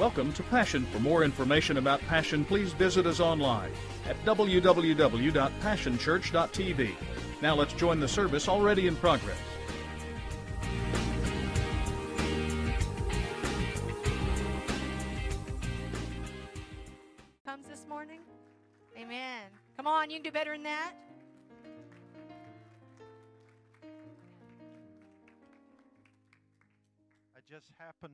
Welcome to Passion. For more information about Passion, please visit us online at www.passionchurch.tv. Now let's join the service already in progress. Comes this morning? Amen. Come on, you can do better than that. I just happen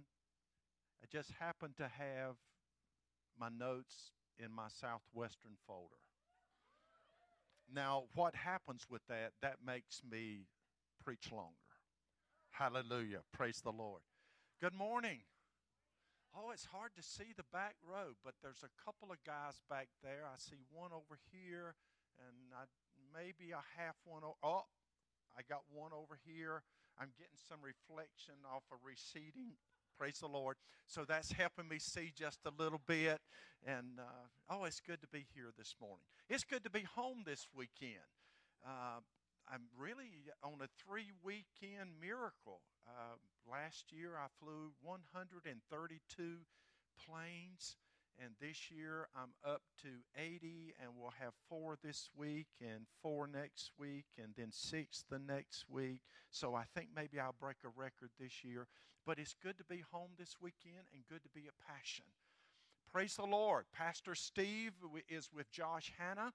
I just happen to have my notes in my southwestern folder. Now, what happens with that? That makes me preach longer. Hallelujah. Praise the Lord. Good morning. Oh, it's hard to see the back row, but there's a couple of guys back there. I see one over here, and I, maybe a half one. Oh, I got one over here. I'm getting some reflection off a receding. Praise the Lord. So that's helping me see just a little bit. And uh, oh, it's good to be here this morning. It's good to be home this weekend. Uh, I'm really on a three weekend miracle. Uh, last year I flew 132 planes, and this year I'm up to 80, and we'll have four this week, and four next week, and then six the next week. So I think maybe I'll break a record this year. But it's good to be home this weekend and good to be a passion. Praise the Lord. Pastor Steve is with Josh Hanna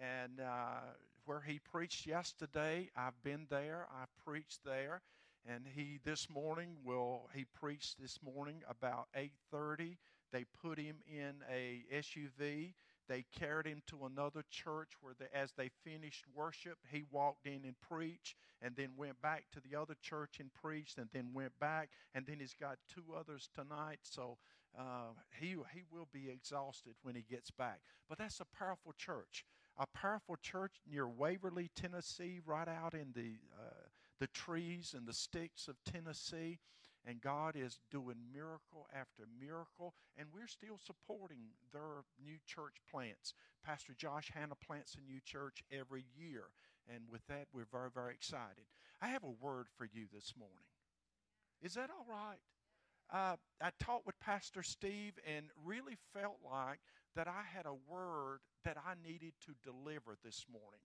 and uh, where he preached yesterday i've been there I've preached there and he this morning will he preached this morning about 8.30 they put him in a suv they carried him to another church where they, as they finished worship he walked in and preached and then went back to the other church and preached and then went back. And then he's got two others tonight. So uh, he, he will be exhausted when he gets back. But that's a powerful church. A powerful church near Waverly, Tennessee, right out in the uh, the trees and the sticks of Tennessee. And God is doing miracle after miracle, and we're still supporting their new church plants. Pastor Josh Hanna plants a new church every year, and with that, we're very, very excited. I have a word for you this morning. Is that all right? Uh, I talked with Pastor Steve and really felt like that I had a word that I needed to deliver this morning.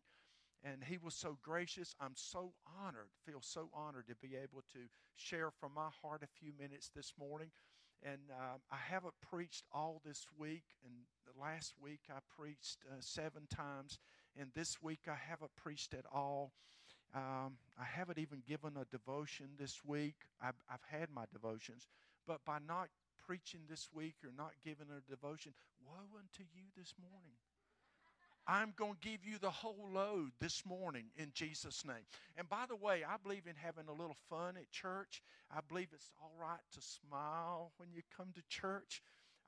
And he was so gracious. I'm so honored, feel so honored to be able to share from my heart a few minutes this morning. And uh, I haven't preached all this week. And last week I preached uh, seven times. And this week I haven't preached at all. Um, I haven't even given a devotion this week. I've, I've had my devotions. But by not preaching this week or not giving a devotion, woe unto you this morning. I'm going to give you the whole load this morning in Jesus' name. And by the way, I believe in having a little fun at church. I believe it's all right to smile when you come to church.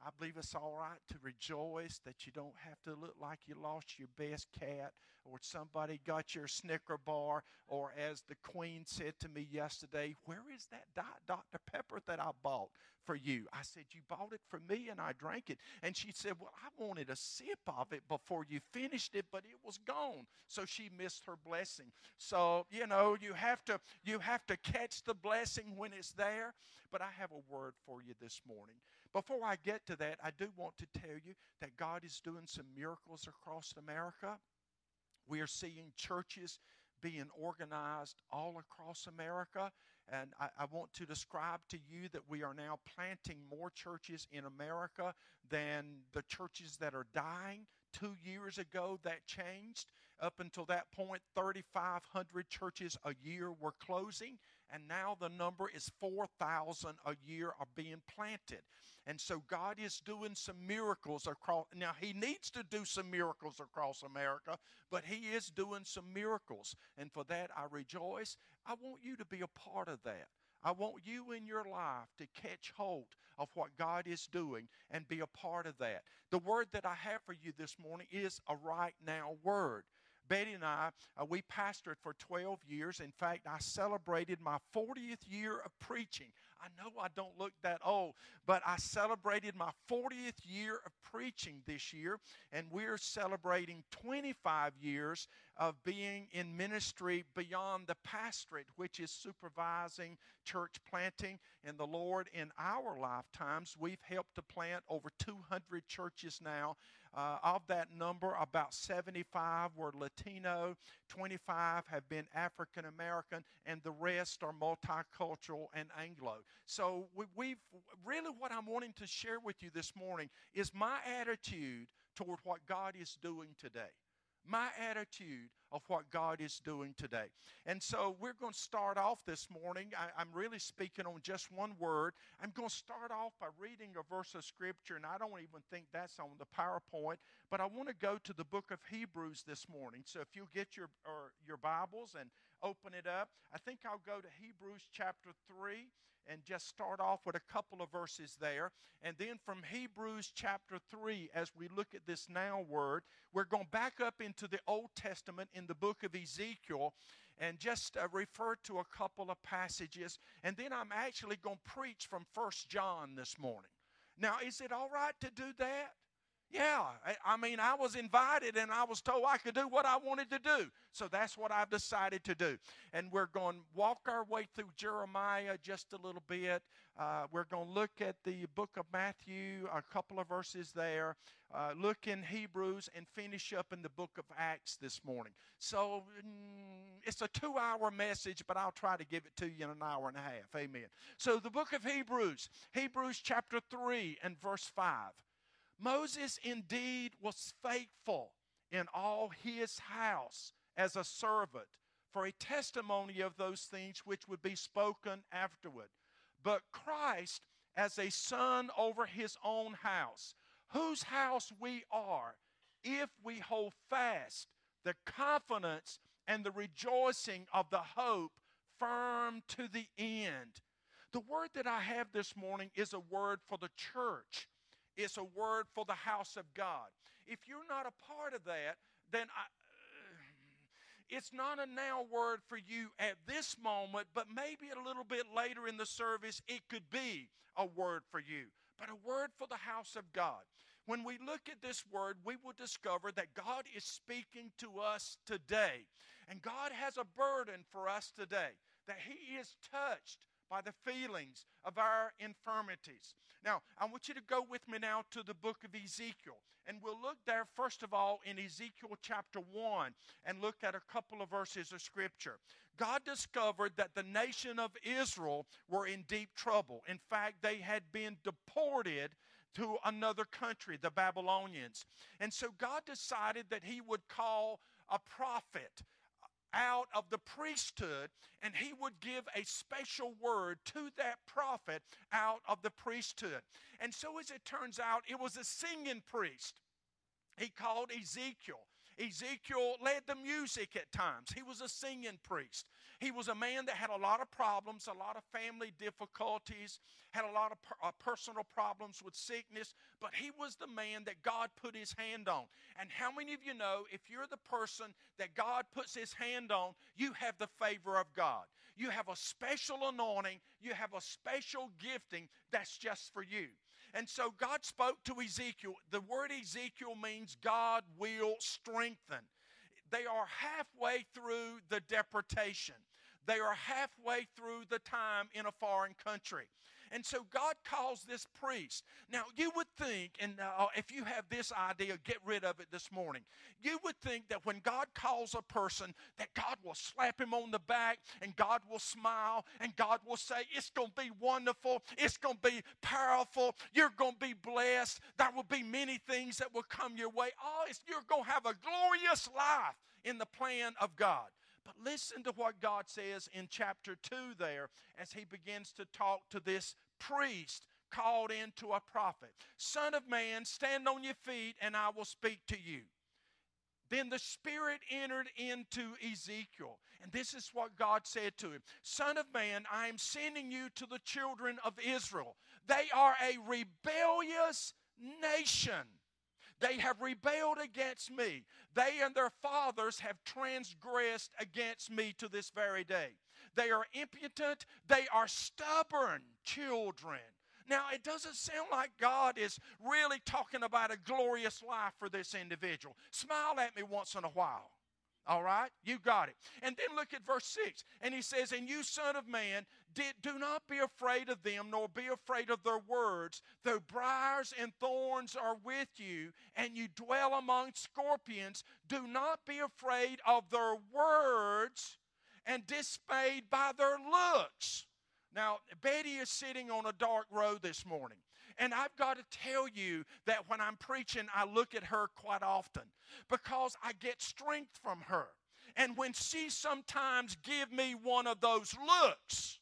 I believe it's all right to rejoice that you don't have to look like you lost your best cat or somebody got your Snicker bar, or as the Queen said to me yesterday, Where is that Diet Dr. Pepper that I bought for you? I said, You bought it for me and I drank it. And she said, Well, I wanted a sip of it before you finished it, but it was gone. So she missed her blessing. So, you know, you have to you have to catch the blessing when it's there. But I have a word for you this morning. Before I get to that, I do want to tell you that God is doing some miracles across America. We are seeing churches being organized all across America. And I, I, want to describe to you that we are now planting more churches in America than the churches that are dying. Two years ago, that changed. Up until that point, 3,500 churches a year were closing, and now the number is 4,000 a year are being planted. And so God is doing some miracles across. Now, He needs to do some miracles across America, but He is doing some miracles. And for that, I rejoice. I want you to be a part of that. I want you in your life to catch hold of what God is doing and be a part of that. The word that I have for you this morning is a right now word. Betty and I, uh, we pastored for 12 years. In fact, I celebrated my 40th year of preaching. I know I don't look that old, but I celebrated my 40th year of preaching this year, and we're celebrating 25 years of being in ministry beyond the pastorate, which is supervising church planting in the Lord. In our lifetimes, we've helped to plant over 200 churches now. Uh, of that number, about 75 were Latino, 25 have been African American, and the rest are multicultural and Anglo. So we, we've really what I'm wanting to share with you this morning is my attitude toward what God is doing today my attitude of what God is doing today. And so we're going to start off this morning. I, am really speaking on just one word. I'm going to start off by reading a verse of Scripture, and I don't even think that's on the PowerPoint, but I want to go to the book of Hebrews this morning. So if you'll get your, your Bibles and open it up, I think I'll go to Hebrews chapter 3 and just start off with a couple of verses there. And then from Hebrews chapter 3, as we look at this now word, we're going back up into the Old Testament in the book of Ezekiel and just uh, refer to a couple of passages. And then I'm actually going to preach from First John this morning. Now, is it all right to do that? Yeah, I mean, I was invited and I was told I could do what I wanted to do. So that's what I've decided to do. And we're going to walk our way through Jeremiah just a little bit. Uh, we're going to look at the book of Matthew, a couple of verses there, uh, look in Hebrews, and finish up in the book of Acts this morning. So mm, it's a two hour message, but I'll try to give it to you in an hour and a half. Amen. So the book of Hebrews, Hebrews chapter 3 and verse 5. Moses indeed was faithful in all his house as a servant for a testimony of those things which would be spoken afterward. But Christ as a son over his own house, whose house we are, if we hold fast the confidence and the rejoicing of the hope firm to the end. The word that I have this morning is a word for the church. It's a word for the house of God. If you're not a part of that, then I, uh, it's not a now word for you at this moment, but maybe a little bit later in the service, it could be a word for you, but a word for the house of God. When we look at this word, we will discover that God is speaking to us today. And God has a burden for us today, that He is touched by the feelings of our infirmities. Now, I want you to go with me now to the book of Ezekiel. And we'll look there, first of all, in Ezekiel chapter 1 and look at a couple of verses of Scripture. God discovered that the nation of Israel were in deep trouble. In fact, they had been deported to another country, the Babylonians. And so God decided that He would call a prophet out of the priesthood and he would give a special word to that prophet out of the priesthood. And so, as it turns out, it was a singing priest he called Ezekiel. Ezekiel led the music at times. He was a singing priest. He was a man that had a lot of problems, a lot of family difficulties, had a lot of per, uh, personal problems with sickness, but he was the man that God put his hand on. And how many of you know if you're the person that God puts his hand on, you have the favor of God? You have a special anointing, you have a special gifting that's just for you. And so God spoke to Ezekiel. The word Ezekiel means God will strengthen. They are halfway through the deportation. They are halfway through the time in a foreign country. And so God calls this priest. Now, you would think, and uh, if you have this idea, get rid of it this morning. You would think that when God calls a person, that God will slap him on the back and God will smile and God will say, It's going to be wonderful. It's going to be powerful. You're going to be blessed. There will be many things that will come your way. Oh, you're going to have a glorious life in the plan of God. But listen to what God says in chapter 2 there as he begins to talk to this priest called into a prophet. Son of man, stand on your feet and I will speak to you. Then the Spirit entered into Ezekiel. And this is what God said to him Son of man, I am sending you to the children of Israel. They are a rebellious nation. They have rebelled against me. They and their fathers have transgressed against me to this very day. They are impudent. They are stubborn children. Now, it doesn't sound like God is really talking about a glorious life for this individual. Smile at me once in a while. All right? You got it. And then look at verse 6. And he says, And you, son of man, do not be afraid of them, nor be afraid of their words, though briars and thorns are with you, and you dwell among scorpions. Do not be afraid of their words and dismayed by their looks. Now, Betty is sitting on a dark road this morning. And I've got to tell you that when I'm preaching, I look at her quite often because I get strength from her. And when she sometimes give me one of those looks,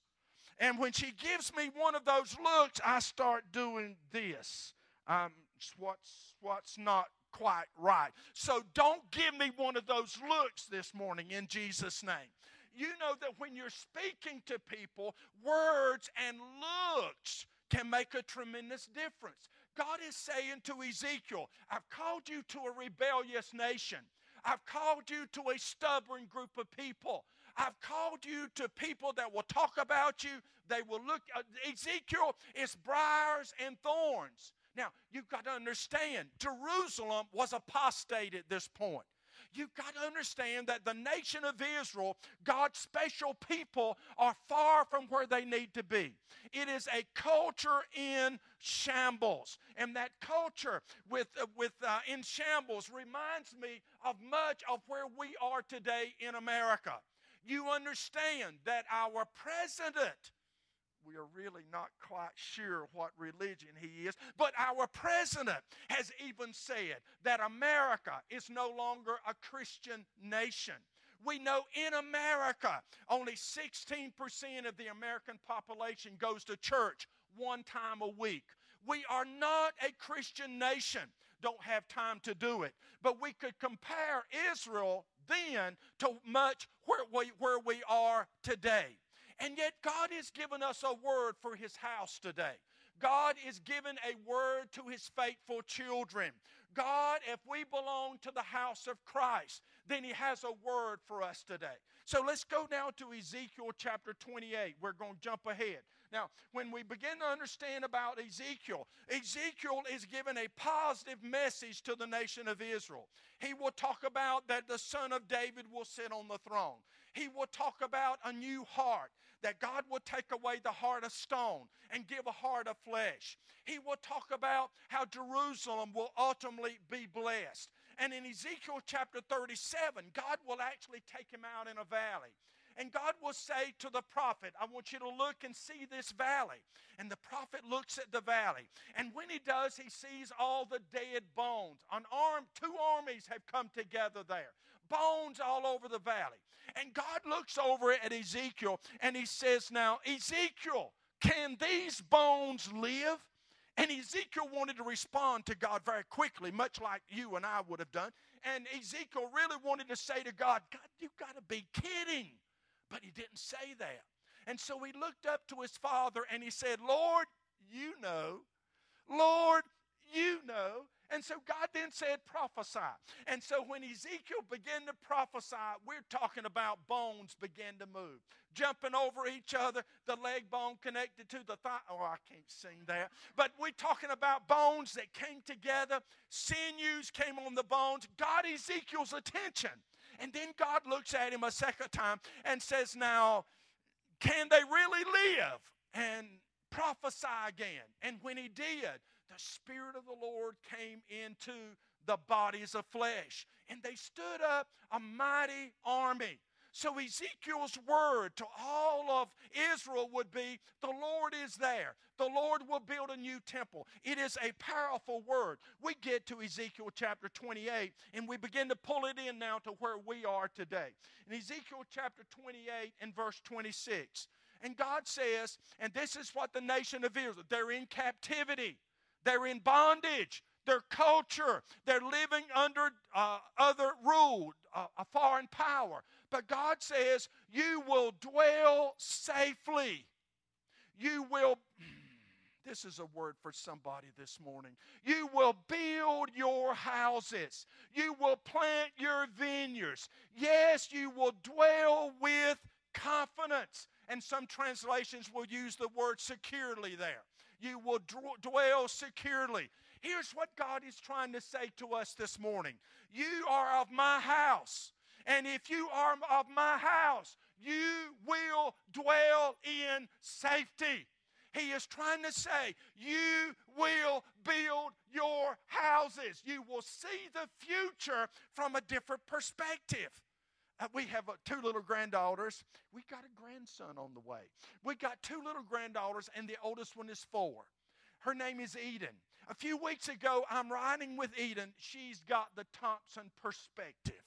and when she gives me one of those looks, I start doing this. Um, what's what's not quite right. So don't give me one of those looks this morning in Jesus' name you know that when you're speaking to people, words and looks can make a tremendous difference. God is saying to Ezekiel, I've called you to a rebellious nation. I've called you to a stubborn group of people. I've called you to people that will talk about you. They will look. Uh, Ezekiel is briars and thorns. Now, you've got to understand, Jerusalem was apostate at this point. You've got to understand that the nation of Israel, God's special people, are far from where they need to be. It is a culture in shambles. And that culture with, uh, with uh, in shambles reminds me of much of where we are today in America. You understand that our president we are really not quite sure what religion he is. But our president has even said that America is no longer a Christian nation. We know in America, only 16% of the American population goes to church one time a week. We are not a Christian nation. Don't have time to do it. But we could compare Israel then to much where we, where we are today. And yet, God has given us a word for His house today. God is giving a word to His faithful children. God, if we belong to the house of Christ, then He has a word for us today. So let's go now to Ezekiel chapter 28. We're going to jump ahead. Now, when we begin to understand about Ezekiel, Ezekiel is giving a positive message to the nation of Israel. He will talk about that the son of David will sit on the throne. He will talk about a new heart, that God will take away the heart of stone and give a heart of flesh. He will talk about how Jerusalem will ultimately be blessed. And in Ezekiel chapter 37, God will actually take him out in a valley. And God will say to the prophet, I want you to look and see this valley. And the prophet looks at the valley. And when he does, he sees all the dead bones. An arm, two armies have come together there. Bones all over the valley. And God looks over at Ezekiel and he says, Now, Ezekiel, can these bones live? And Ezekiel wanted to respond to God very quickly, much like you and I would have done. And Ezekiel really wanted to say to God, God, you've got to be kidding. But he didn't say that. And so he looked up to his father and he said, Lord, you know. Lord, you know. And so God then said, prophesy. And so when Ezekiel began to prophesy, we're talking about bones began to move, jumping over each other, the leg bone connected to the thigh. Oh, I can't sing that. But we're talking about bones that came together, sinews came on the bones, got Ezekiel's attention. And then God looks at him a second time and says, Now, can they really live? And prophesy again. And when he did, the Spirit of the Lord came into the bodies of flesh. And they stood up a mighty army. So Ezekiel's word to all of Israel would be the Lord is there. The Lord will build a new temple. It is a powerful word. We get to Ezekiel chapter 28 and we begin to pull it in now to where we are today. In Ezekiel chapter 28 and verse 26. And God says, and this is what the nation of Israel, they're in captivity. They're in bondage. Their culture, they're living under uh, other rule, uh, a foreign power. But God says, You will dwell safely. You will, this is a word for somebody this morning. You will build your houses. You will plant your vineyards. Yes, you will dwell with confidence. And some translations will use the word securely there you will dwell securely. Here's what God is trying to say to us this morning You are of my house. And if you are of my house, you will dwell in safety. He is trying to say, You will build your houses. You will see the future from a different perspective. Uh, we have uh, two little granddaughters. We got a grandson on the way. We got two little granddaughters, and the oldest one is four. Her name is Eden. A few weeks ago, I'm riding with Eden. She's got the Thompson perspective.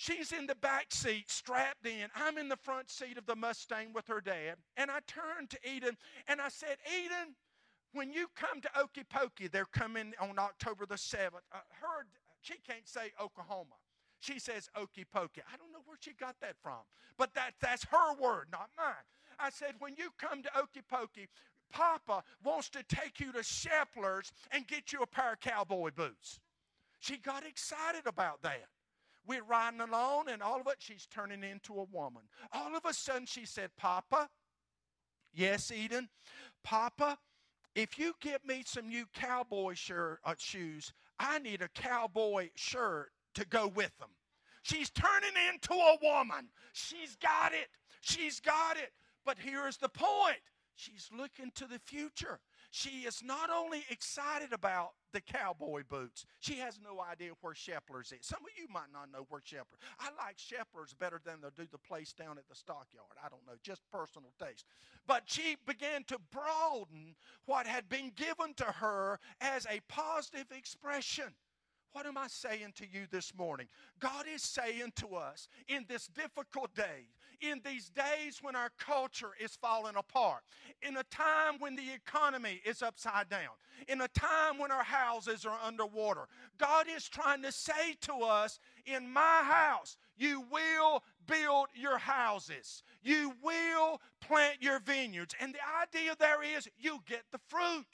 She's in the back seat, strapped in. I'm in the front seat of the Mustang with her dad. And I turned to Eden and I said, Eden, when you come to Okefenokee, they're coming on October the 7th. Uh, her, she can't say Oklahoma. She says Okefenokee. I don't know where she got that from, but that, that's her word, not mine. I said, when you come to Okefenokee, Papa wants to take you to Shepler's and get you a pair of cowboy boots. She got excited about that. We're riding along, and all of it, she's turning into a woman. All of a sudden, she said, Papa, yes, Eden, Papa, if you get me some new cowboy shirt, uh, shoes, I need a cowboy shirt to go with them. She's turning into a woman. She's got it. She's got it. But here's the point she's looking to the future. She is not only excited about the cowboy boots, she has no idea where Shepler's is. Some of you might not know where Shepler. I like Shepler's better than they do the place down at the stockyard. I don't know, just personal taste. But she began to broaden what had been given to her as a positive expression. What am I saying to you this morning? God is saying to us in this difficult day, in these days when our culture is falling apart, in a time when the economy is upside down, in a time when our houses are underwater, God is trying to say to us, in my house, you will build your houses. You will plant your vineyards. And the idea there is you get the fruit.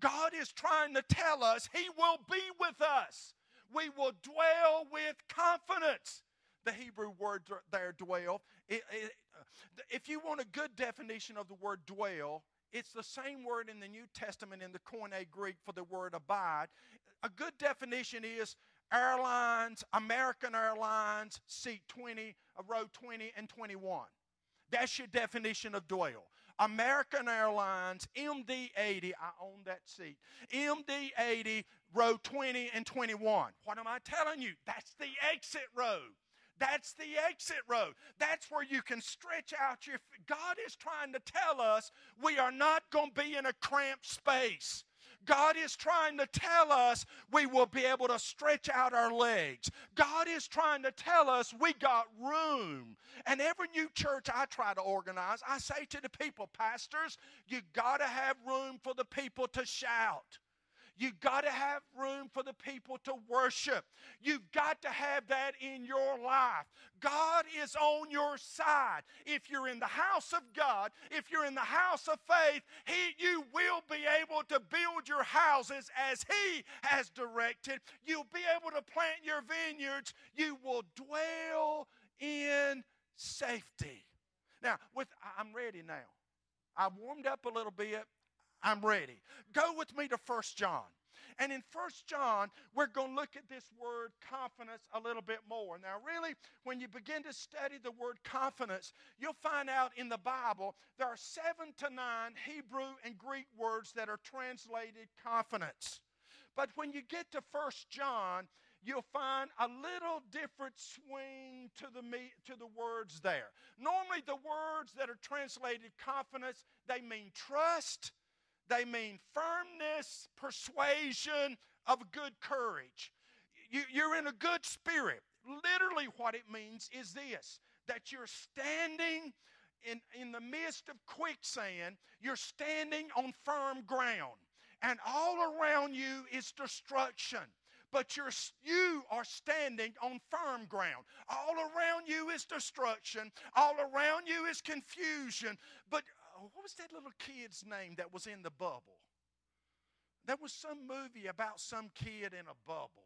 God is trying to tell us He will be with us we will dwell with confidence. The Hebrew word there, dwell. It, it, if you want a good definition of the word dwell, it's the same word in the New Testament in the Koine Greek for the word abide. A good definition is airlines, American Airlines, seat 20, uh, row 20 and 21. That's your definition of dwell. American Airlines, MD80, I own that seat. MD80, row 20 and 21. What am I telling you? That's the exit road. That's the exit road. That's where you can stretch out your. God is trying to tell us we are not going to be in a cramped space. God is trying to tell us we will be able to stretch out our legs. God is trying to tell us we got room. And every new church I try to organize, I say to the people, pastors, you got to have room for the people to shout. You got to have room for the people to worship. You've got to have that in your life. God is on your side. If you're in the house of God, if you're in the house of faith, he, you will be able to build your houses as He has directed. You'll be able to plant your vineyards. You will dwell in safety. Now, with I'm ready now. I warmed up a little bit. I'm ready. Go with me to First John. And in First John, we're going to look at this word confidence a little bit more. Now, really, when you begin to study the word confidence, you'll find out in the Bible there are seven to nine Hebrew and Greek words that are translated confidence. But when you get to First John, you'll find a little different swing to the me, to the words there. Normally the words that are translated confidence, they mean trust, they mean firmness, persuasion, of good courage. You, you're in a good spirit. Literally, what it means is this that you're standing in, in the midst of quicksand, you're standing on firm ground, and all around you is destruction. But you're, you are standing on firm ground. All around you is destruction. All around you is confusion. But what was that little kid's name that was in the bubble? There was some movie about some kid in a bubble.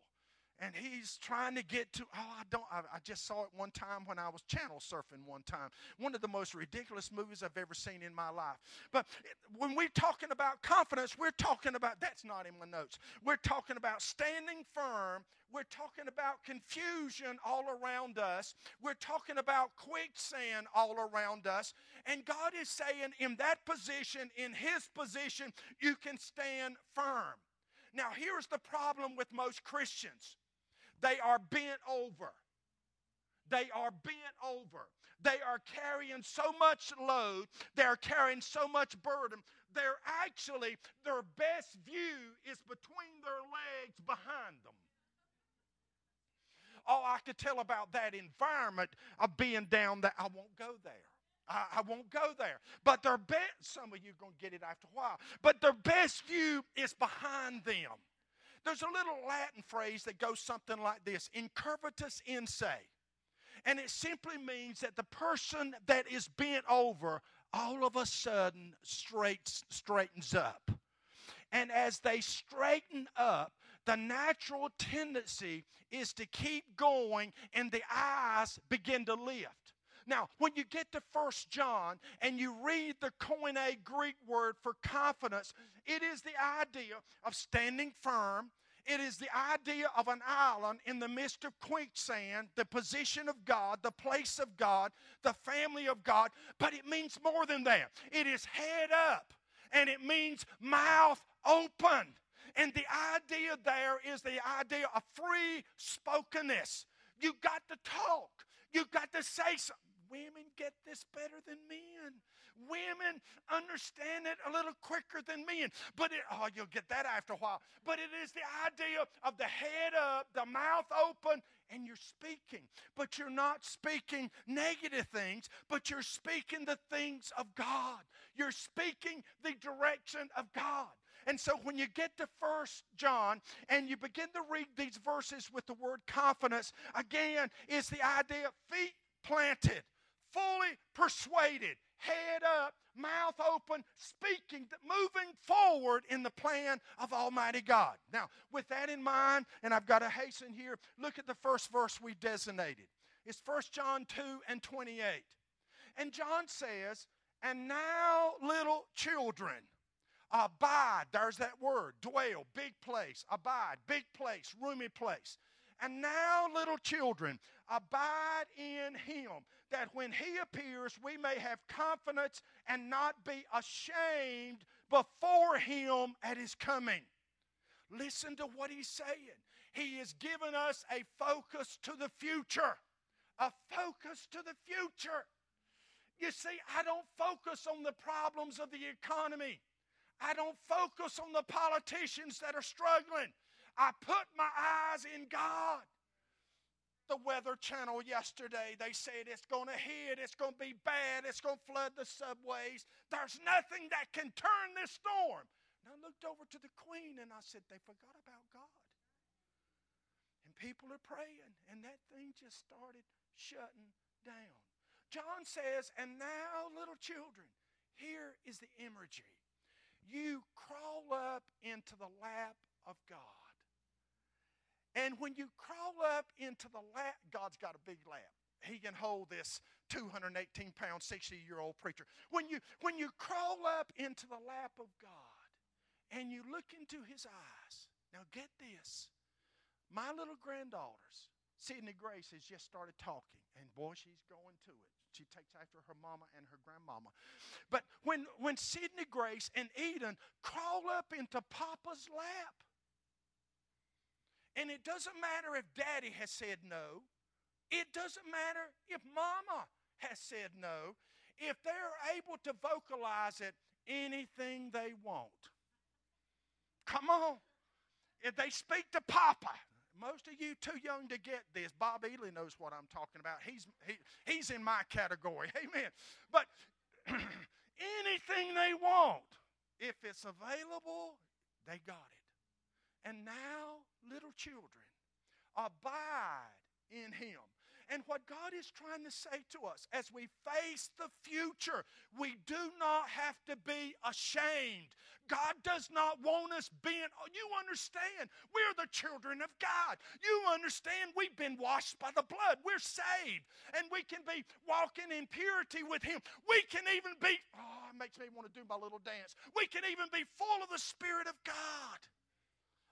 And he's trying to get to oh i don't I, I, just saw it one time when i was channel surfing one time. One of the most ridiculous movies i've ever seen in my life. But when we're talking about confidence we're talking about that's not in my notes. We're talking about standing firm. We're talking about confusion all around us. We're talking about quicksand all around us. And god is saying in that position in his position you can stand firm. Now, here's the problem with most Christians they are bent over. They are bent over. They are carrying so much load, they're carrying so much burden. They're actually, their best view is between their legs behind them. Oh, I could tell about that environment of being down there. I won't go there. I, I, won't go there. But their best, some of you are going to get it after a while, but their best view is behind them. There's a little Latin phrase that goes something like this incurvatus in se. And it simply means that the person that is bent over all of a sudden straight, straightens up. And as they straighten up, the natural tendency is to keep going and the eyes begin to lift. Now, when you get to First John and you read the koine Greek word for confidence, it is the idea of standing firm. It is the idea of an island in the midst of quicksand, the position of God, the place of God, the family of God. But it means more than that. It is head up and it means mouth open. And the idea there is the idea of free spokenness. You've got to talk. You've got to say something. Women get this better than men. Women understand it a little quicker than men. But it, oh, you'll get that after a while. But it is the idea of the head up, the mouth open, and you're speaking. But you're not speaking negative things, but you're speaking the things of God. You're speaking the direction of God. And so when you get to First John and you begin to read these verses with the word confidence, again, is the idea of feet planted fully persuaded, head up, mouth open, speaking, moving forward in the plan of Almighty God. Now, with that in mind, and I've got to hasten here, look at the first verse we designated. It's 1 John 2 and 28. And John says, And now, little children, abide, there's that word, dwell, big place, abide, big place, roomy place. And now, little children, abide in him, that when he appears, we may have confidence and not be ashamed before him at his coming. Listen to what he's saying. He has given us a focus to the future. A focus to the future. You see, I don't focus on the problems of the economy. I don't focus on the politicians that are struggling. I put my eyes in God. The Weather Channel yesterday, they said it's going to hit, it's going to be bad, it's going to flood the subways. There's nothing that can turn this storm. And I looked over to the Queen and I said, they forgot about God. And people are praying, and that thing just started shutting down. John says, and now, little children, here is the imagery. You crawl up into the lap of God. And when you crawl up into the lap, God's got a big lap. He can hold this 218 pound, 60 year old preacher. When you, when you crawl up into the lap of God and you look into his eyes, now get this. My little granddaughters, Sydney Grace, has just started talking, and boy, she's going to it. She takes after her mama and her grandmama. But when, when Sydney Grace and Eden crawl up into Papa's lap, and it doesn't matter if daddy has said no. It doesn't matter if mama has said no. If they're able to vocalize it, anything they want. Come on. If they speak to Papa, most of you too young to get this. Bob Ely knows what I'm talking about. He's, he, he's in my category. Amen. But anything they want, if it's available, they got it. And now, little children, abide in him. And what God is trying to say to us as we face the future, we do not have to be ashamed. God does not want us being, oh, you understand, we're the children of God. You understand, we've been washed by the blood. We're saved. And we can be walking in purity with Him. We can even be, oh, it makes me want to do my little dance. We can even be full of the Spirit of God.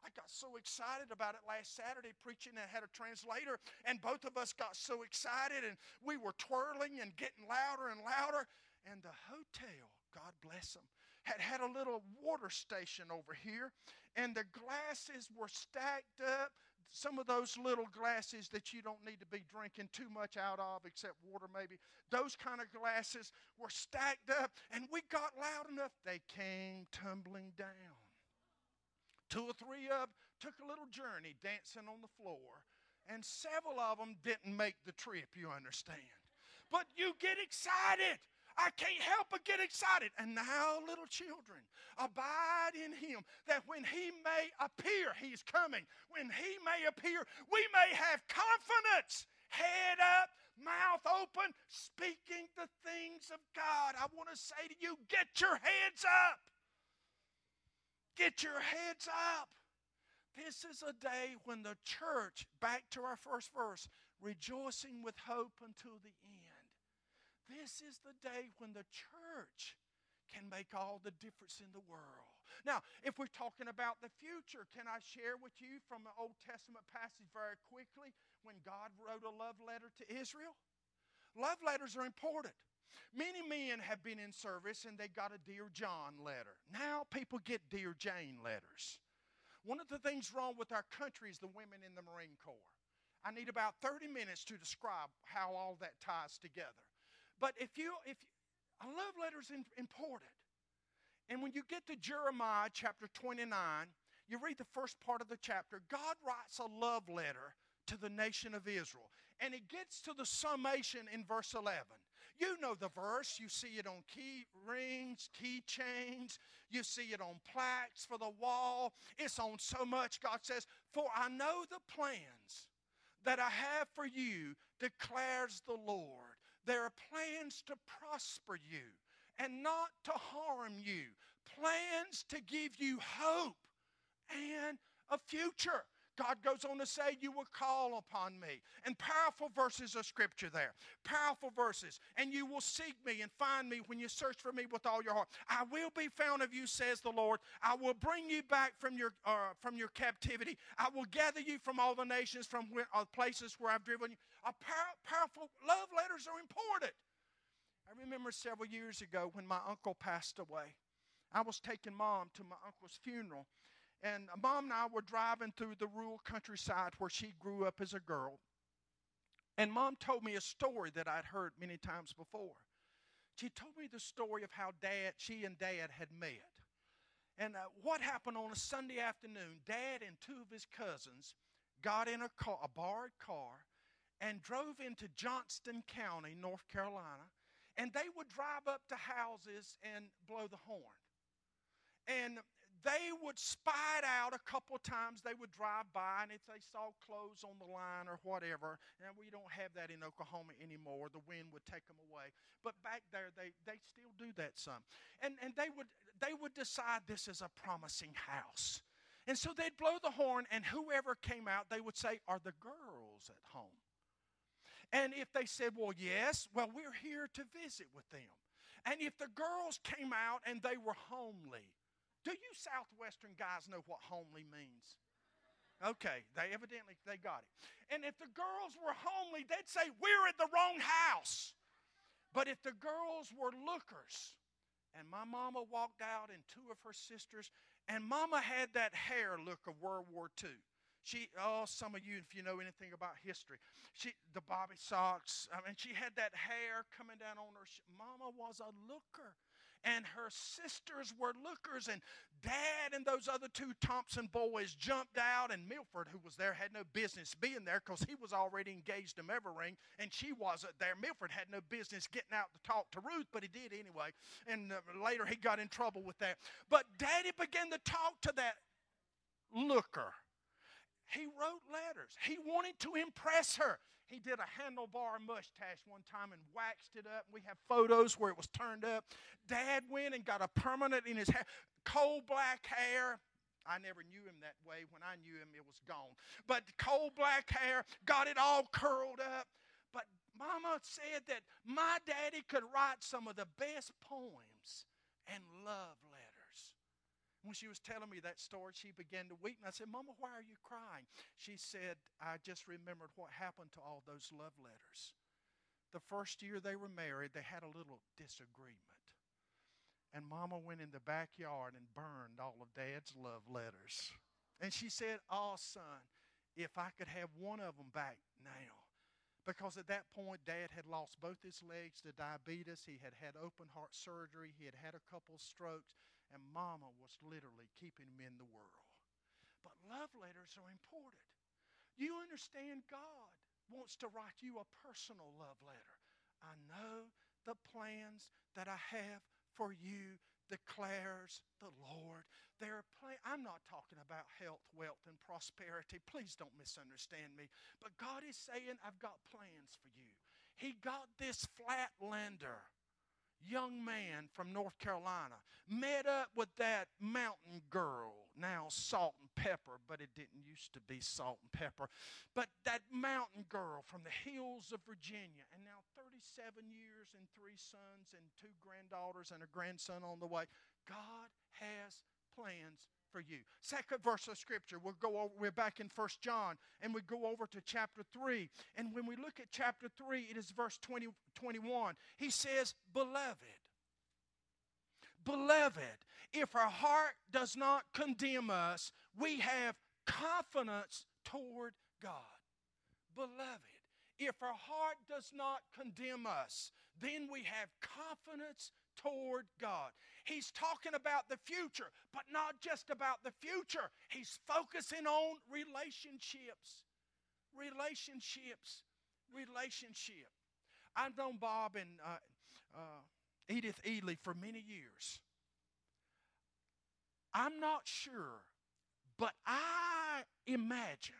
I got so excited about it last Saturday preaching and had a translator, and both of us got so excited and we were twirling and getting louder and louder. And the hotel, God bless them, had had a little water station over here, and the glasses were stacked up. Some of those little glasses that you don't need to be drinking too much out of, except water maybe. Those kind of glasses were stacked up, and we got loud enough, they came tumbling down. Two or three of them took a little journey dancing on the floor, and several of them didn't make the trip, you understand. But you get excited. I can't help but get excited. And now, little children, abide in him that when he may appear, he's coming. When he may appear, we may have confidence, head up, mouth open, speaking the things of God. I want to say to you, get your heads up. Get your heads up. This is a day when the church, back to our first verse, rejoicing with hope until the end. This is the day when the church can make all the difference in the world. Now, if we're talking about the future, can I share with you from the Old Testament passage very quickly when God wrote a love letter to Israel? Love letters are important. Many men have been in service and they got a Dear John letter. Now people get Dear Jane letters. One of the things wrong with our country is the women in the Marine Corps. I need about 30 minutes to describe how all that ties together. But if you, if you, a love letter is important. And when you get to Jeremiah chapter 29, you read the first part of the chapter, God writes a love letter to the nation of Israel. And it gets to the summation in verse 11. You know the verse. You see it on key rings, key chains. You see it on plaques for the wall. It's on so much. God says, For I know the plans that I have for you, declares the Lord. There are plans to prosper you and not to harm you, plans to give you hope and a future. God goes on to say, You will call upon me. And powerful verses of scripture there. Powerful verses. And you will seek me and find me when you search for me with all your heart. I will be found of you, says the Lord. I will bring you back from your, uh, from your captivity. I will gather you from all the nations, from where, uh, places where I've driven you. A power, powerful love letters are important. I remember several years ago when my uncle passed away. I was taking mom to my uncle's funeral. And mom and I were driving through the rural countryside where she grew up as a girl. And mom told me a story that I'd heard many times before. She told me the story of how dad, she and dad had met. And uh, what happened on a Sunday afternoon, dad and two of his cousins got in a car, a borrowed car, and drove into Johnston County, North Carolina, and they would drive up to houses and blow the horn. And they would spy it out a couple times. They would drive by, and if they saw clothes on the line or whatever, and we don't have that in Oklahoma anymore, the wind would take them away. But back there, they, they still do that some. And, and they, would, they would decide this is a promising house. And so they'd blow the horn, and whoever came out, they would say, Are the girls at home? And if they said, Well, yes, well, we're here to visit with them. And if the girls came out and they were homely, do you Southwestern guys know what homely means? Okay, they evidently they got it. And if the girls were homely, they'd say, We're at the wrong house. But if the girls were lookers, and my mama walked out and two of her sisters, and mama had that hair look of World War II. She, oh, some of you, if you know anything about history, she, the bobby socks. I mean, she had that hair coming down on her. Mama was a looker and her sisters were lookers, and dad and those other two Thompson boys jumped out, and Milford, who was there, had no business being there because he was already engaged to Mevering, and she wasn't there. Milford had no business getting out to talk to Ruth, but he did anyway, and uh, later he got in trouble with that. But daddy began to talk to that looker. He wrote letters. He wanted to impress her. He did a handlebar mustache one time and waxed it up. We have photos where it was turned up. Dad went and got a permanent in his hair, coal black hair. I never knew him that way. When I knew him, it was gone. But coal black hair, got it all curled up. But Mama said that my daddy could write some of the best poems and love. When she was telling me that story, she began to weep. And I said, Mama, why are you crying? She said, I just remembered what happened to all those love letters. The first year they were married, they had a little disagreement. And Mama went in the backyard and burned all of Dad's love letters. And she said, Oh, son, if I could have one of them back now. Because at that point, Dad had lost both his legs to diabetes. He had had open heart surgery. He had had a couple strokes. And Mama was literally keeping him in the world. But love letters are important. You understand God wants to write you a personal love letter. I know the plans that I have for you declares the Lord. There are pl- I'm not talking about health, wealth, and prosperity. Please don't misunderstand me. But God is saying, I've got plans for you. He got this flatlander young man from North Carolina met up with that mountain girl, now salt and pepper, but it didn't used to be salt and pepper. But that mountain girl from the hills of Virginia, and now 37 years and three sons and two granddaughters and a grandson on the way. God has plans for you. Second verse of scripture, we'll go over, we're back in First John, and we go over to chapter 3. And when we look at chapter 3, it is verse 20, 21. He says, Beloved, beloved, if our heart does not condemn us, we have confidence toward God. Beloved, if our heart does not condemn us, then we have confidence toward God. He's talking about the future, but not just about the future. He's focusing on relationships. Relationships. Relationship. I've known Bob and uh, uh, Edith Ely for many years. I'm not sure, but I imagine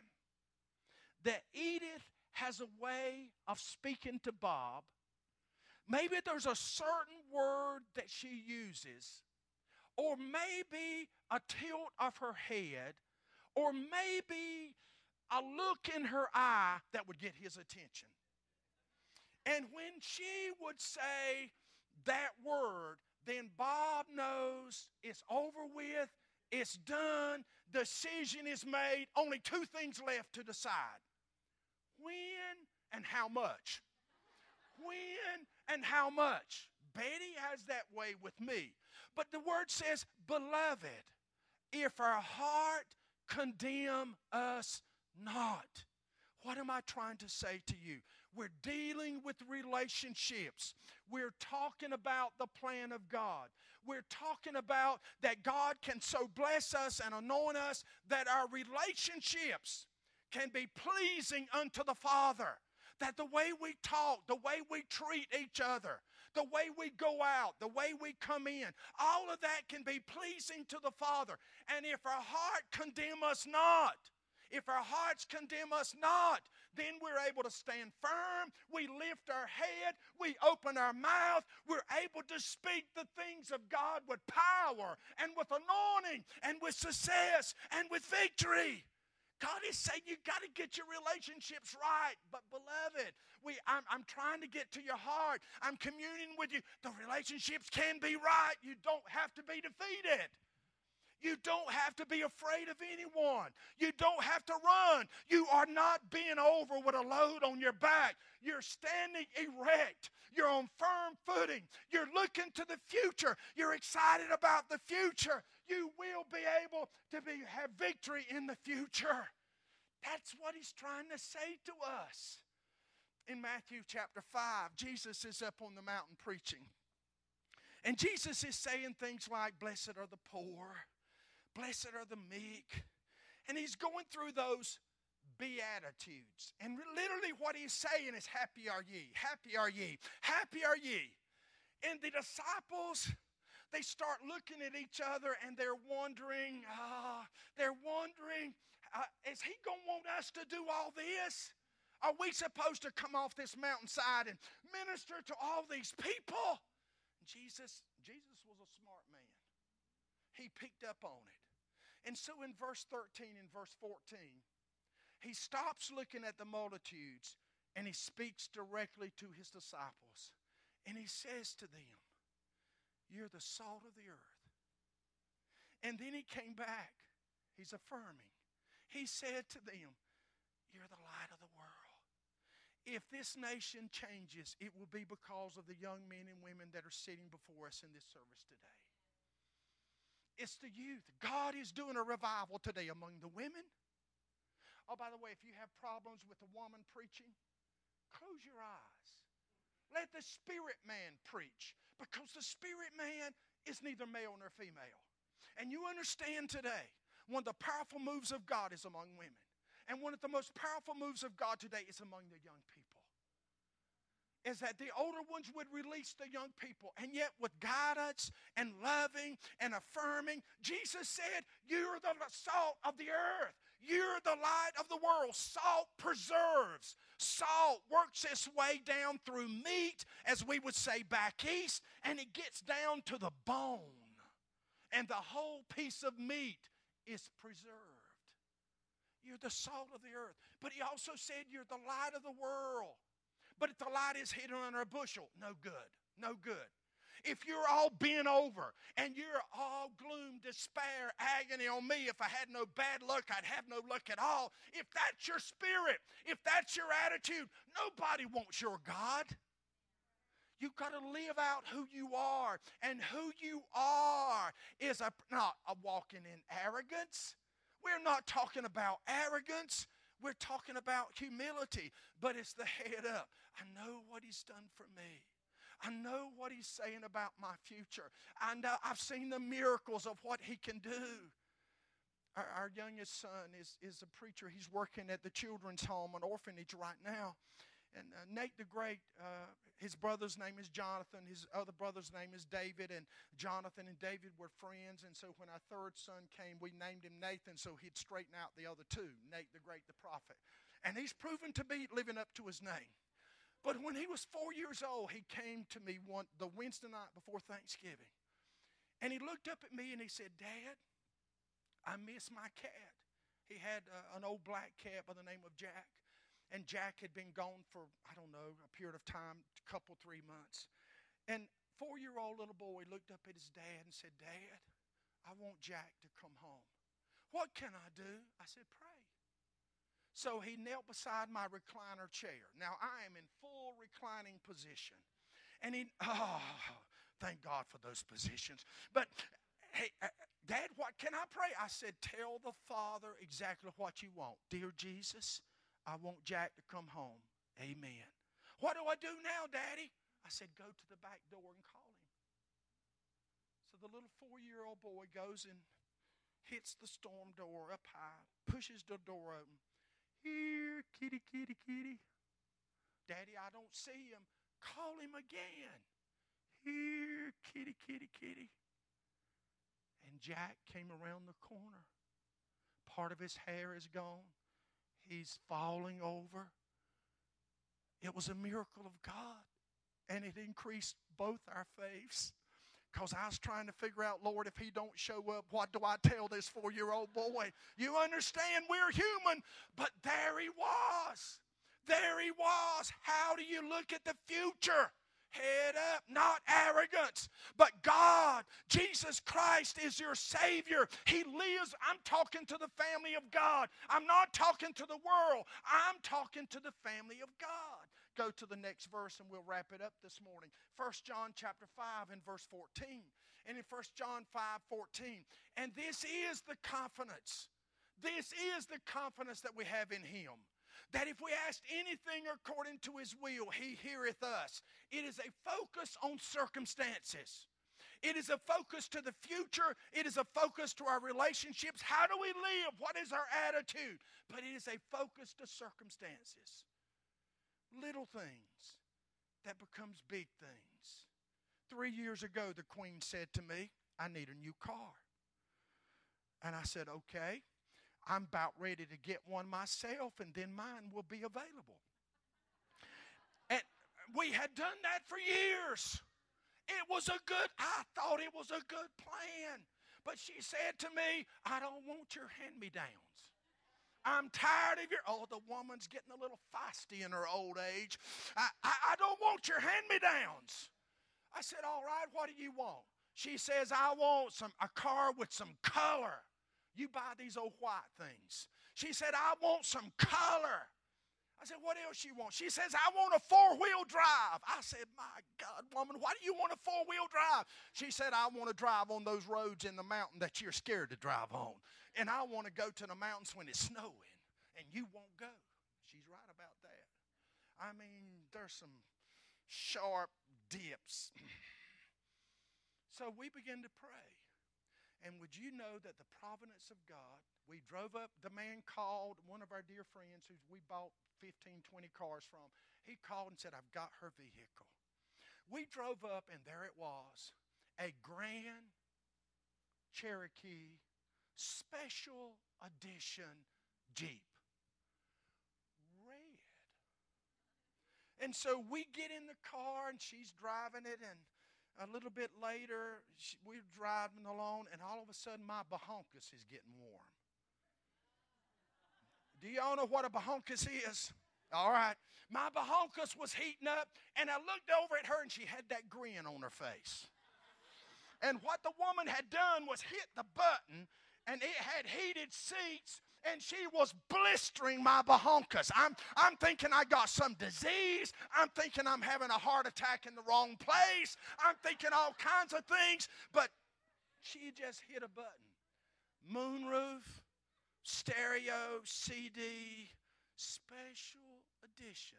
that Edith has a way of speaking to Bob Maybe there's a certain word that she uses, or maybe a tilt of her head, or maybe a look in her eye that would get his attention. And when she would say that word, then Bob knows it's over with, it's done, decision is made, only two things left to decide when and how much. When and how much. Betty has that way with me. But the word says, Beloved, if our heart condemn us not. What am I trying to say to you? We're dealing with relationships. We're talking about the plan of God. We're talking about that God can so bless us and anoint us that our relationships can be pleasing unto the Father that the way we talk, the way we treat each other, the way we go out, the way we come in, all of that can be pleasing to the Father. And if our heart condemn us not, if our hearts condemn us not, then we're able to stand firm. We lift our head. We open our mouth. We're able to speak the things of God with power and with anointing and with success and with victory. God is saying you got to get your relationships right. But beloved, we I'm, I'm trying to get to your heart. I'm communing with you. The relationships can be right. You don't have to be defeated. You don't have to be afraid of anyone. You don't have to run. You are not being over with a load on your back. You're standing erect. You're on firm footing. You're looking to the future. You're excited about the future. You will be able to be, have victory in the future. That's what he's trying to say to us. In Matthew chapter 5, Jesus is up on the mountain preaching. And Jesus is saying things like, Blessed are the poor, blessed are the meek. And he's going through those beatitudes. And literally, what he's saying is, Happy are ye, happy are ye, happy are ye. And the disciples, they start looking at each other and they're wondering, ah, they're wondering, Uh, is he going to want us to do all this? Are we supposed to come off this mountainside and minister to all these people? Jesus, Jesus was a smart man. He picked up on it. And so in verse 13 and verse 14, he stops looking at the multitudes and he speaks directly to his disciples. And he says to them, You're the salt of the earth. And then he came back. He's affirming. He said to them, You're the light of the world. If this nation changes, it will be because of the young men and women that are sitting before us in this service today. It's the youth. God is doing a revival today among the women. Oh, by the way, if you have problems with a woman preaching, close your eyes. Let the spirit man preach because the spirit man is neither male nor female. And you understand today, one of the powerful moves of God is among women. And one of the most powerful moves of God today is among the young people. Is that the older ones would release the young people. And yet, with guidance and loving and affirming, Jesus said, You're the salt of the earth. You're the light of the world. Salt preserves. Salt works its way down through meat, as we would say back east, and it gets down to the bone. And the whole piece of meat is preserved. You're the salt of the earth. But he also said, You're the light of the world. But if the light is hidden under a bushel, no good. No good. If you're all bent over and you're all gloom, despair, agony on me, if I had no bad luck, I'd have no luck at all. If that's your spirit, if that's your attitude, nobody wants your God. You've got to live out who you are. And who you are is a, not a walking in arrogance. We're not talking about arrogance. We're talking about humility, but it's the head up. I know what He's done for me. I know what He's saying about my future. And uh, I've seen the miracles of what He can do. Our, our youngest son is, is a preacher. He's working at the children's home, an orphanage right now. And uh, Nate the Great, uh, his brother's name is Jonathan. His other brother's name is David. And Jonathan and David were friends. And so when our third son came, we named him Nathan so he'd straighten out the other two Nate the Great, the prophet. And he's proven to be living up to his name. But when he was four years old, he came to me one, the Wednesday night before Thanksgiving. And he looked up at me and he said, Dad, I miss my cat. He had uh, an old black cat by the name of Jack. And Jack had been gone for, I don't know, a period of time, a couple, three months. And four year old little boy looked up at his dad and said, Dad, I want Jack to come home. What can I do? I said, Pray. So he knelt beside my recliner chair. Now I am in full reclining position. And he, oh, thank God for those positions. But hey, uh, Dad, what can I pray? I said, Tell the Father exactly what you want. Dear Jesus, I want Jack to come home. Amen. What do I do now, Daddy? I said, Go to the back door and call him. So the little four year old boy goes and hits the storm door up high, pushes the door open. Here, kitty, kitty, kitty. Daddy, I don't see him. Call him again. Here, kitty, kitty, kitty. And Jack came around the corner. Part of his hair is gone he's falling over. It was a miracle of God, and it increased both our faiths. Because I was trying to figure out, Lord, if he don't show up, what do I tell this four-year-old boy? You understand we're human, but there he was. There he was. How do you look at the future? Head up, not arrogance, but God, Jesus Christ is your Savior. He lives. I'm talking to the family of God. I'm not talking to the world. I'm talking to the family of God. Go to the next verse and we'll wrap it up this morning. 1 John chapter 5 and verse 14. And in 1 John 5 14. And this is the confidence. This is the confidence that we have in Him that if we ask anything according to his will, he heareth us. It is a focus on circumstances. It is a focus to the future. It is a focus to our relationships. How do we live? What is our attitude? But it is a focus to circumstances. Little things that becomes big things. Three years ago, the Queen said to me, I need a new car. And I said, okay. I'm about ready to get one myself, and then mine will be available. And we had done that for years. It was a good, I thought it was a good plan. But she said to me, I don't want your hand me downs. I'm tired of your, oh, the woman's getting a little feisty in her old age. I, I, I don't want your hand me downs. I said, All right, what do you want? She says, I want some a car with some color. You buy these old white things. She said, I want some color. I said, What else you want? She says, I want a four wheel drive. I said, My God, woman, why do you want a four wheel drive? She said, I want to drive on those roads in the mountain that you're scared to drive on. And I want to go to the mountains when it's snowing, and you won't go. She's right about that. I mean, there's some sharp dips. so we begin to pray. And would you know that the providence of God, we drove up, the man called one of our dear friends who we bought 15, 20 cars from. He called and said, I've got her vehicle. We drove up, and there it was a Grand Cherokee Special Edition Jeep. Red. And so we get in the car, and she's driving it, and a little bit later, we're driving along, and all of a sudden, my bahonkus is getting warm. Do y'all know what a bahonkus is? All right. My bahonkus was heating up, and I looked over at her, and she had that grin on her face. And what the woman had done was hit the button, and it had heated seats, and she was blistering my bahonkas. I'm, I'm thinking I got some disease. I'm thinking I'm having a heart attack in the wrong place. I'm thinking all kinds of things, but she just hit a button. Moonroof, stereo, CD, special edition.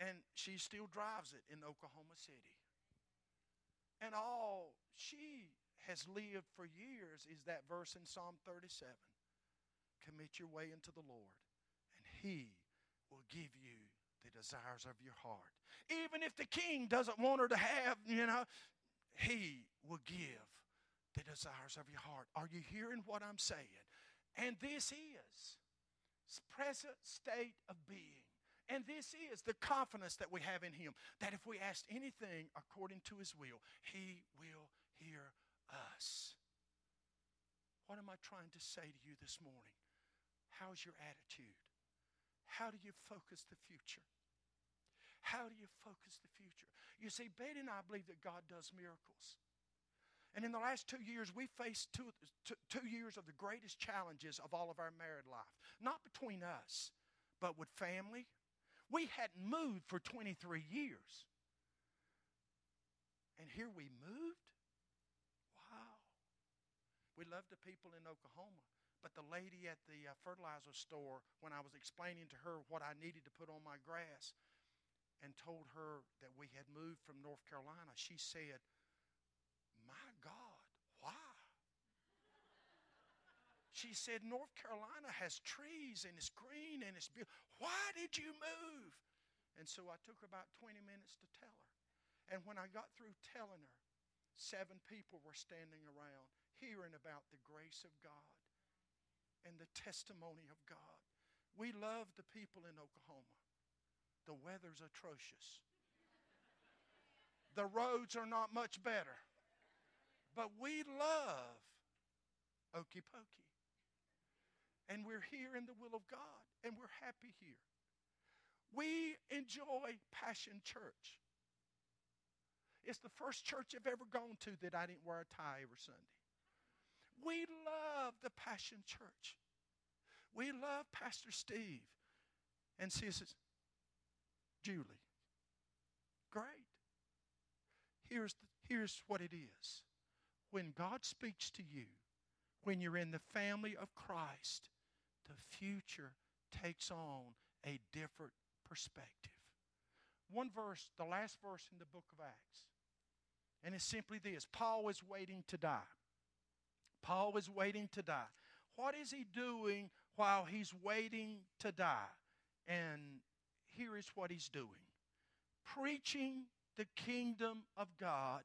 And she still drives it in Oklahoma City. And all she has lived for years is that verse in Psalm 37 Commit your way into the Lord, and He will give you the desires of your heart. Even if the king doesn't want her to have, you know, He will give the desires of your heart. Are you hearing what I'm saying? And this is present state of being. And this is the confidence that we have in Him that if we ask anything according to His will, He will hear us. What am I trying to say to you this morning? How's your attitude? How do you focus the future? How do you focus the future? You see, Betty and I believe that God does miracles. And in the last two years, we faced two, years of the greatest challenges of all of our married life. Not between us, but with family. We hadn't moved for 23 years. And here we moved. Wow. We love the people in Oklahoma. But the lady at the uh, fertilizer store, when I was explaining to her what I needed to put on my grass and told her that we had moved from North Carolina, she said, My God, why? She said, North Carolina has trees and it's green and it's beautiful. Why did you move? And so I took about 20 minutes to tell her. And when I got through telling her, seven people were standing around hearing about the grace of God and the testimony of God. We love the people in Oklahoma. The weather's atrocious. The roads are not much better. But we love Okefenokee. And we're here in the will of God, and we're happy here. We enjoy Passion Church. It's the first church I've ever gone to that I didn't wear a tie every Sunday. We love the Passion Church. We love Pastor Steve and Sister Julie. Great. Here's, the, here's what it is when God speaks to you, when you're in the family of Christ, the future takes on a different perspective. One verse, the last verse in the book of Acts, and it's simply this Paul is waiting to die. Paul is waiting to die. What is he doing while he's waiting to die? And here is what he's doing preaching the kingdom of God.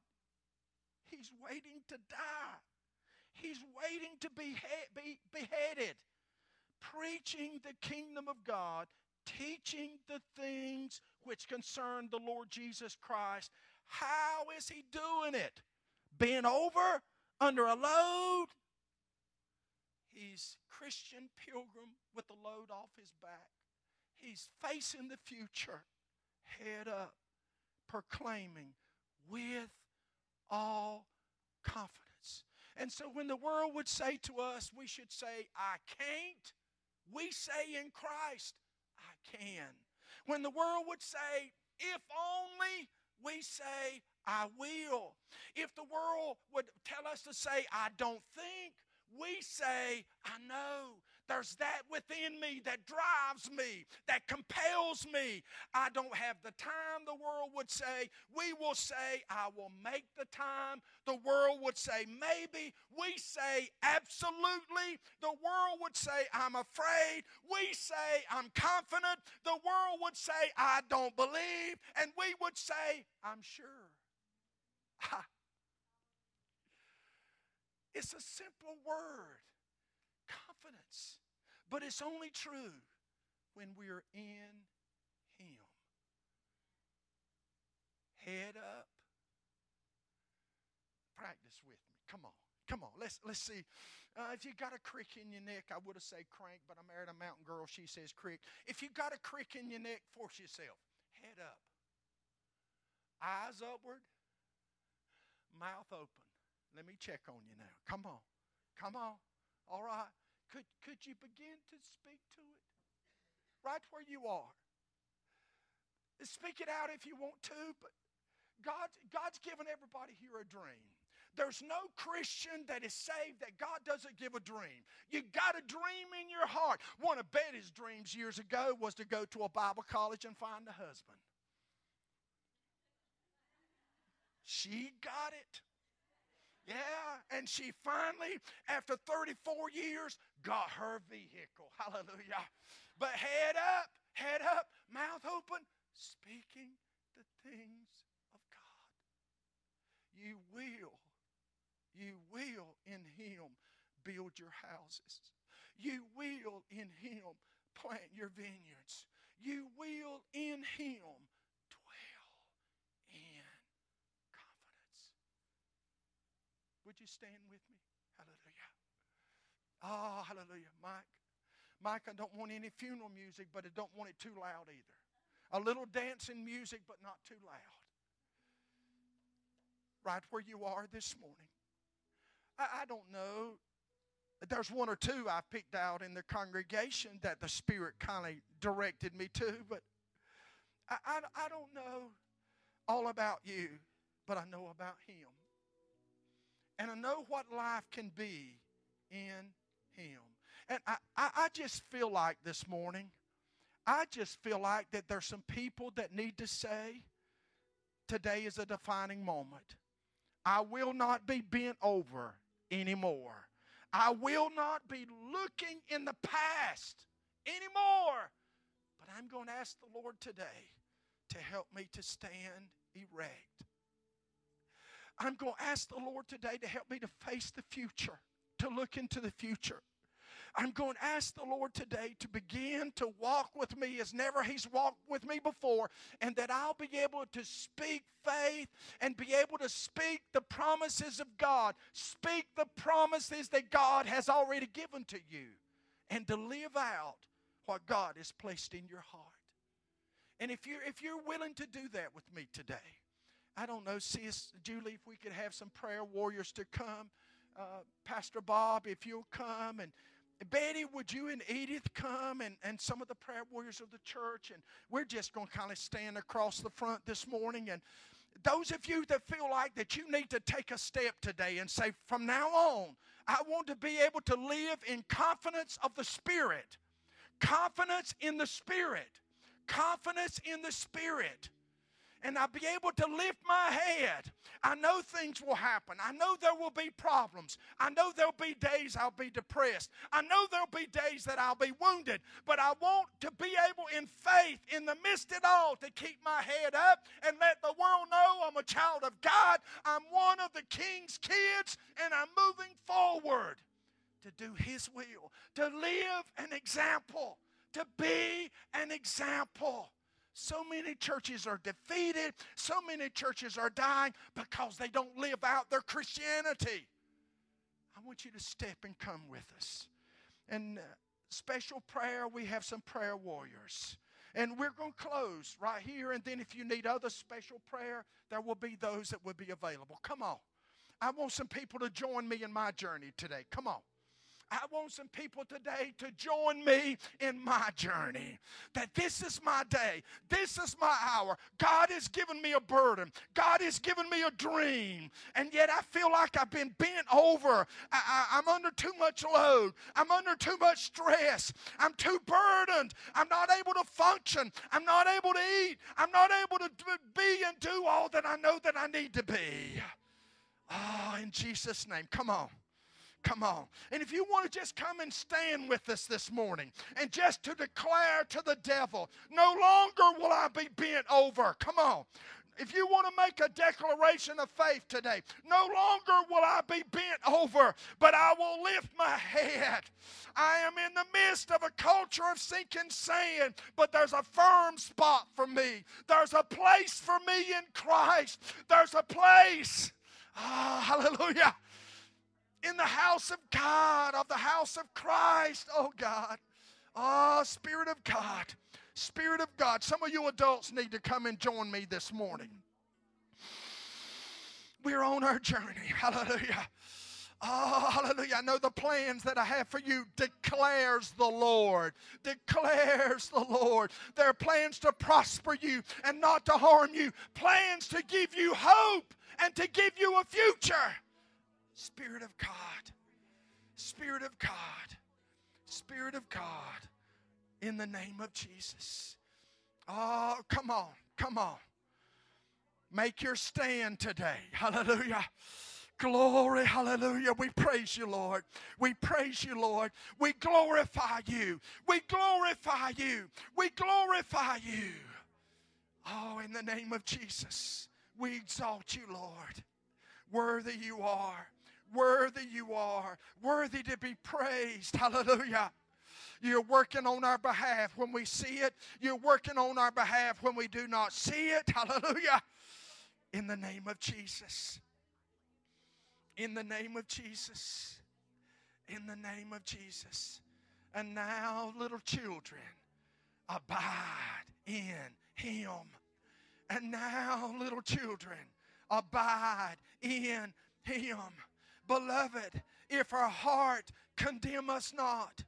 He's waiting to die. He's waiting to be, be beheaded. preaching the kingdom of God, teaching the things which concern the Lord Jesus Christ. How is he doing it? Bent over under a load? He's Christian pilgrim with the load off his back. He's facing the future, head up, proclaiming with all confidence. And so when the world would say to us, we should say, I can't, we say in Christ, I can. When the world would say, if only, we say, I will. If the world would tell us to say, I don't think, we say, I know. There's that within me that drives me, that compels me. I don't have the time, the world would say. We will say, I will make the time. The world would say, maybe. We say, absolutely. The world would say, I'm afraid. We say, I'm confident. The world would say, I don't believe. And we would say, I'm sure. It's a simple word confidence. But it's only true when we're in Him. Head up. Practice with me. Come on. Come on. Let's, let's see. Uh, if you got a crick in your neck, I would have said crank, but I married a mountain girl. She says crick. If you got a crick in your neck, force yourself. Head up. Eyes upward. Mouth open. Let me check on you now. Come on. Come on. All right. Could, could you begin to speak to it? Right where you are. Speak it out if you want to, but God, God's given everybody here a dream. There's no Christian that is saved that God doesn't give a dream. You got a dream in your heart. One of Betty's dreams years ago was to go to a Bible college and find a husband. She got it. Yeah, and she finally, after 34 years, got her vehicle. Hallelujah. But head up, head up, mouth open, speaking the things of God. You will, you will in Him build your houses. You will in Him plant your vineyards. You will in Him Would you stand with me? Hallelujah. Oh, hallelujah. Mike. Mike, I don't want any funeral music, but I don't want it too loud either. A little dancing music, but not too loud. Right where you are this morning. I, I don't know. There's one or two I picked out in the congregation that the Spirit kind of directed me to, but I, I, I don't know all about you, but I know about Him. And I know what life can be in Him. And I, I, I just feel like this morning, I just feel like that there's some people that need to say, today is a defining moment. I will not be bent over anymore. I will not be looking in the past anymore. But I'm going to ask the Lord today to help me to stand erect. I'm going to ask the Lord today to help me to face the future, to look into the future. I'm going to ask the Lord today to begin to walk with me as never He's walked with me before, and that I'll be able to speak faith and be able to speak the promises of God, speak the promises that God has already given to you, and to live out what God has placed in your heart. And if you're, if you're willing to do that with me today, I don't know, sis Julie, if we could have some prayer warriors to come. Uh, Pastor Bob, if you'll come. And Betty, would you and Edith come and, and some of the prayer warriors of the church? And we're just going to kind of stand across the front this morning. And those of you that feel like that you need to take a step today and say, from now on, I want to be able to live in confidence of the Spirit. Confidence in the Spirit. Confidence in the Spirit and I'll be able to lift my head. I know things will happen. I know there will be problems. I know there'll be days I'll be depressed. I know there'll be days that I'll be wounded. But I want to be able in faith, in the midst of it all, to keep my head up and let the world know I'm a child of God. I'm one of the King's kids and I'm moving forward to do His will, to live an example, to be an example. So many churches are defeated. So many churches are dying because they don't live out their Christianity. I want you to step and come with us. And uh, special prayer, we have some prayer warriors. And we're going to close right here. And then if you need other special prayer, there will be those that will be available. Come on. I want some people to join me in my journey today. Come on. I want some people today to join me in my journey. That this is my day. This is my hour. God has given me a burden. God has given me a dream. And yet I feel like I've been bent over. I, am under too much load. I'm under too much stress. I'm too burdened. I'm not able to function. I'm not able to eat. I'm not able to be and do all that I know that I need to be. Oh, in Jesus' name. Come on. Come on. And if you want to just come and stand with us this morning and just to declare to the devil, no longer will I be bent over. Come on. If you want to make a declaration of faith today, no longer will I be bent over, but I will lift my head. I am in the midst of a culture of sinking sand, but there's a firm spot for me. There's a place for me in Christ. There's a place. Ah, hallelujah in the house of God, of the house of Christ. Oh, God. Oh, Spirit of God. Spirit of God. Some of you adults need to come and join me this morning. We're on our journey. Hallelujah. Oh, hallelujah. I know the plans that I have for you, declares the Lord. Declares the Lord. There are plans to prosper you and not to harm you, plans to give you hope and to give you a future. Spirit of God, Spirit of God, Spirit of God, in the name of Jesus. Oh, come on, come on. Make your stand today. Hallelujah. Glory, hallelujah. We praise you, Lord. We praise you, Lord. We glorify you. We glorify you. We glorify you. Oh, in the name of Jesus, we exalt you, Lord. Worthy you are. Worthy you are, worthy to be praised. Hallelujah. You're working on our behalf when we see it. You're working on our behalf when we do not see it. Hallelujah. In the name of Jesus. In the name of Jesus. In the name of Jesus. And now, little children, abide in Him. And now, little children, abide in Him. Beloved, if our heart condemn us not,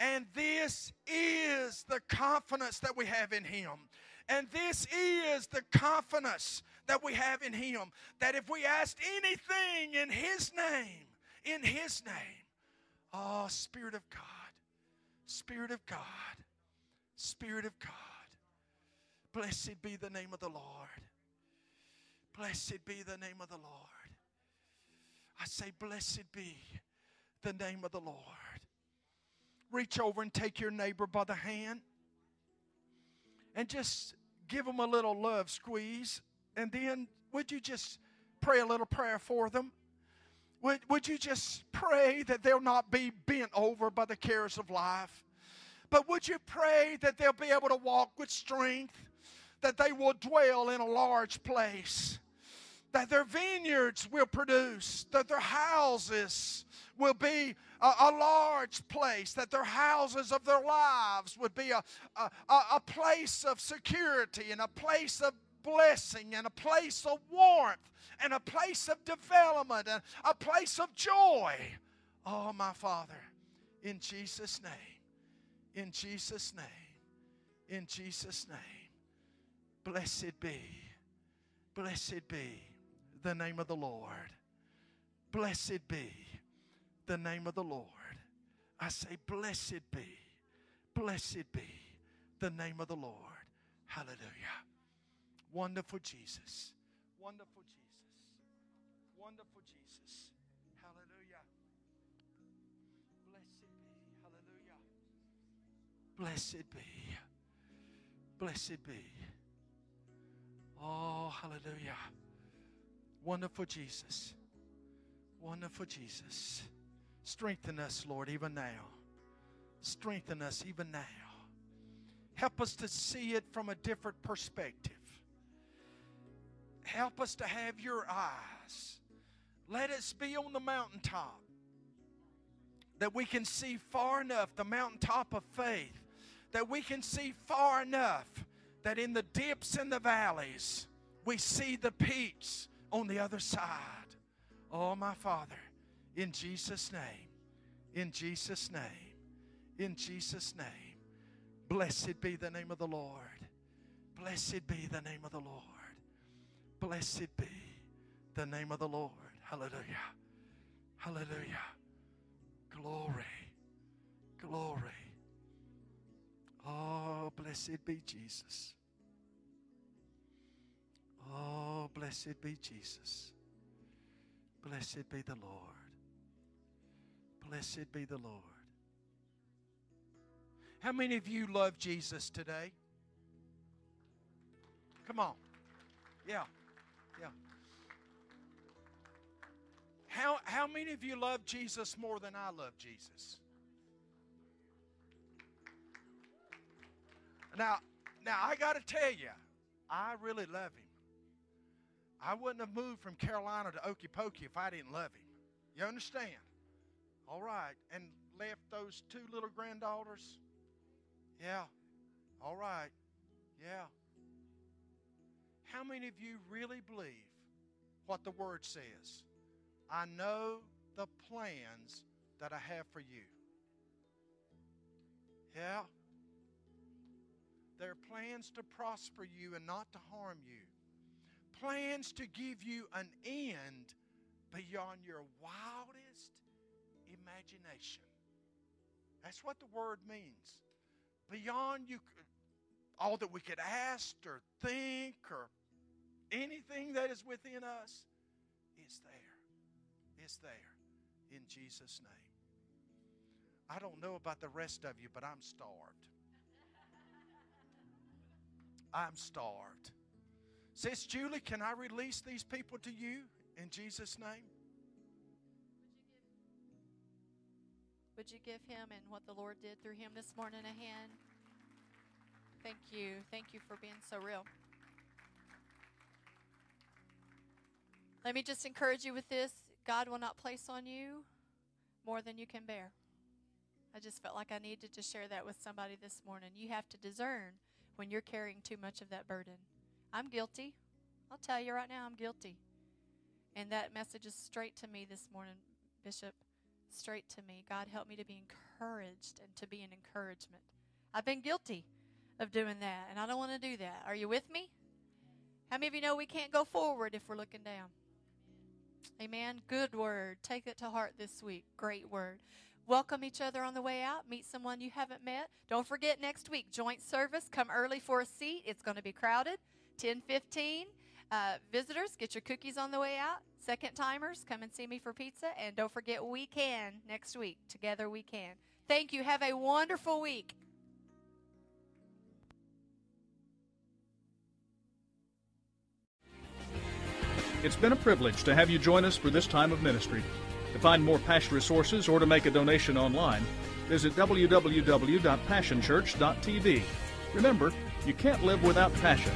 and this is the confidence that we have in Him. And this is the confidence that we have in Him that if we ask anything in His name, in His name, oh, Spirit of God, Spirit of God, Spirit of God, blessed be the name of the Lord. Blessed be the name of the Lord. I say, Blessed be the name of the Lord. Reach over and take your neighbor by the hand and just give them a little love squeeze. And then, would you just pray a little prayer for them? Would, would you just pray that they'll not be bent over by the cares of life? But would you pray that they'll be able to walk with strength, that they will dwell in a large place? That their vineyards will produce, that their houses will be a, a, large place, that their houses of their lives would be a, a, a place of security and a place of blessing and a place of warmth and a place of development and a place of joy. Oh, my Father, in Jesus' name, in Jesus' name, in Jesus' name, blessed be, blessed be the name of the Lord. Blessed be the name of the Lord. I say, Blessed be, blessed be the name of the Lord. Hallelujah. Wonderful Jesus. Wonderful Jesus. Wonderful Jesus. Hallelujah. Blessed be. Hallelujah. Blessed be. Blessed be. Oh, hallelujah. Wonderful Jesus. Wonderful Jesus. Strengthen us, Lord, even now. Strengthen us even now. Help us to see it from a different perspective. Help us to have your eyes. Let us be on the mountaintop that we can see far enough, the mountaintop of faith, that we can see far enough that in the dips and the valleys, we see the peaks on the other side. Oh, my Father, in Jesus' name, in Jesus' name, in Jesus' name, blessed be the name of the Lord. Blessed be the name of the Lord. Blessed be the name of the Lord. Hallelujah. Hallelujah. Glory. Glory. Oh, blessed be Jesus. Oh, blessed be Jesus. Blessed be the Lord. Blessed be the Lord. How many of you love Jesus today? Come on. Yeah. Yeah. How, how many of you love Jesus more than I love Jesus? Now, now I got to tell you, I really love him. I wouldn't have moved from Carolina to Okefenokee if I didn't love him. You understand? All right. And left those two little granddaughters? Yeah. All right. Yeah. How many of you really believe what the Word says? I know the plans that I have for you. Yeah. They're plans to prosper you and not to harm you. Plans to give you an end beyond your wildest imagination. That's what the word means. Beyond you all that we could ask or think or anything that is within us is there. It's there in Jesus' name. I don't know about the rest of you, but I'm starved. I'm starved. Sis Julie, can I release these people to you in Jesus' name? Would you give him and what the Lord did through him this morning a hand? Thank you. Thank you for being so real. Let me just encourage you with this God will not place on you more than you can bear. I just felt like I needed to share that with somebody this morning. You have to discern when you're carrying too much of that burden. I'm guilty. I'll tell you right now, I'm guilty. And that message is straight to me this morning, Bishop. Straight to me. God, help me to be encouraged and to be an encouragement. I've been guilty of doing that, and I don't want to do that. Are you with me? How many of you know we can't go forward if we're looking down? Amen. Good word. Take it to heart this week. Great word. Welcome each other on the way out. Meet someone you haven't met. Don't forget next week, joint service. Come early for a seat. It's going to be crowded. 1015. Uh, visitors, get your cookies on the way out. Second timers, come and see me for pizza. And don't forget, we can next week. Together we can. Thank you. Have a wonderful week. It's been a privilege to have you join us for this time of ministry. To find more Passion resources or to make a donation online, visit www.passionchurch.tv. Remember, you can't live without passion.